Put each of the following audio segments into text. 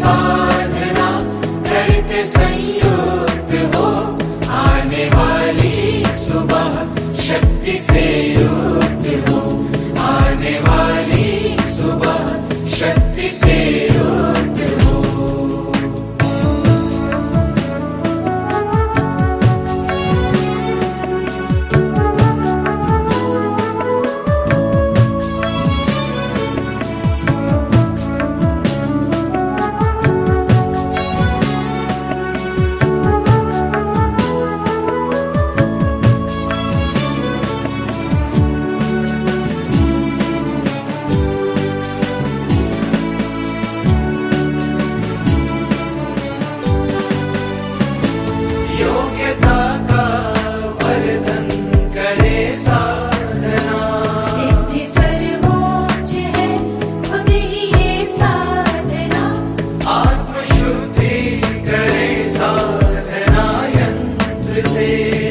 साधना करते संयुक्त हो। आने वाली सुबह शक्ति से युक्त हो। आने वाली सुबह शक्ति से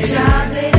Žádný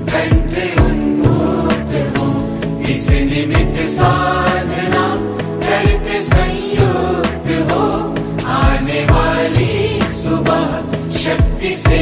घंटे उन्मुक्त इस निमित्त साधना करते संयुक्त हो। आने वाली सुबह शक्ति से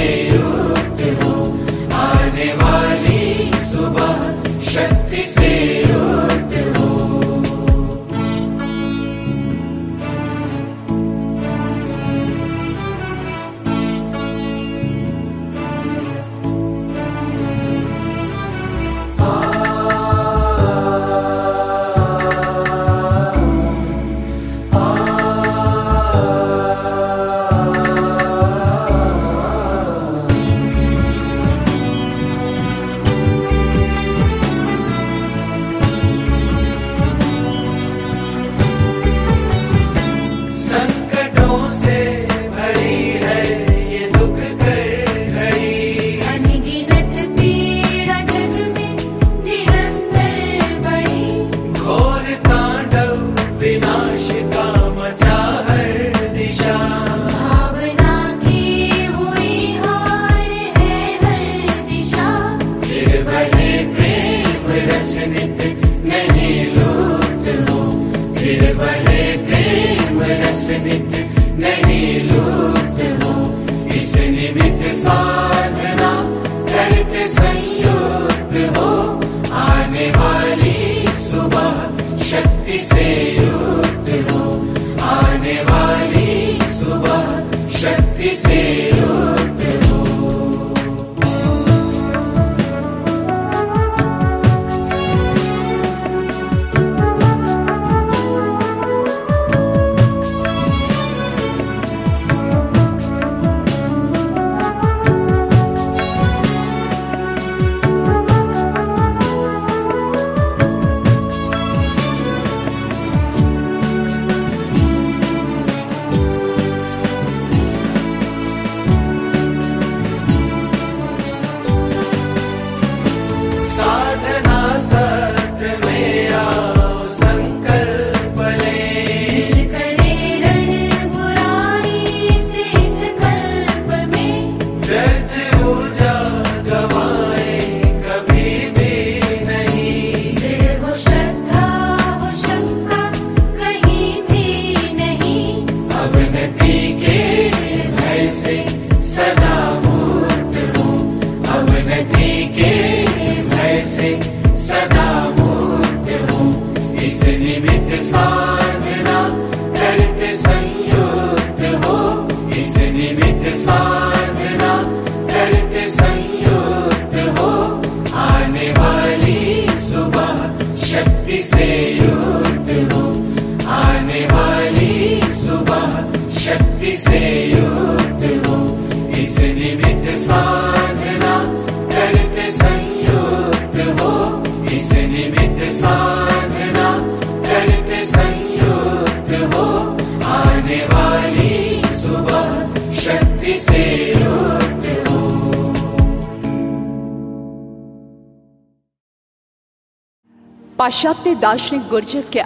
see. पाश्चात्य दार्शनिक गुरजेफ के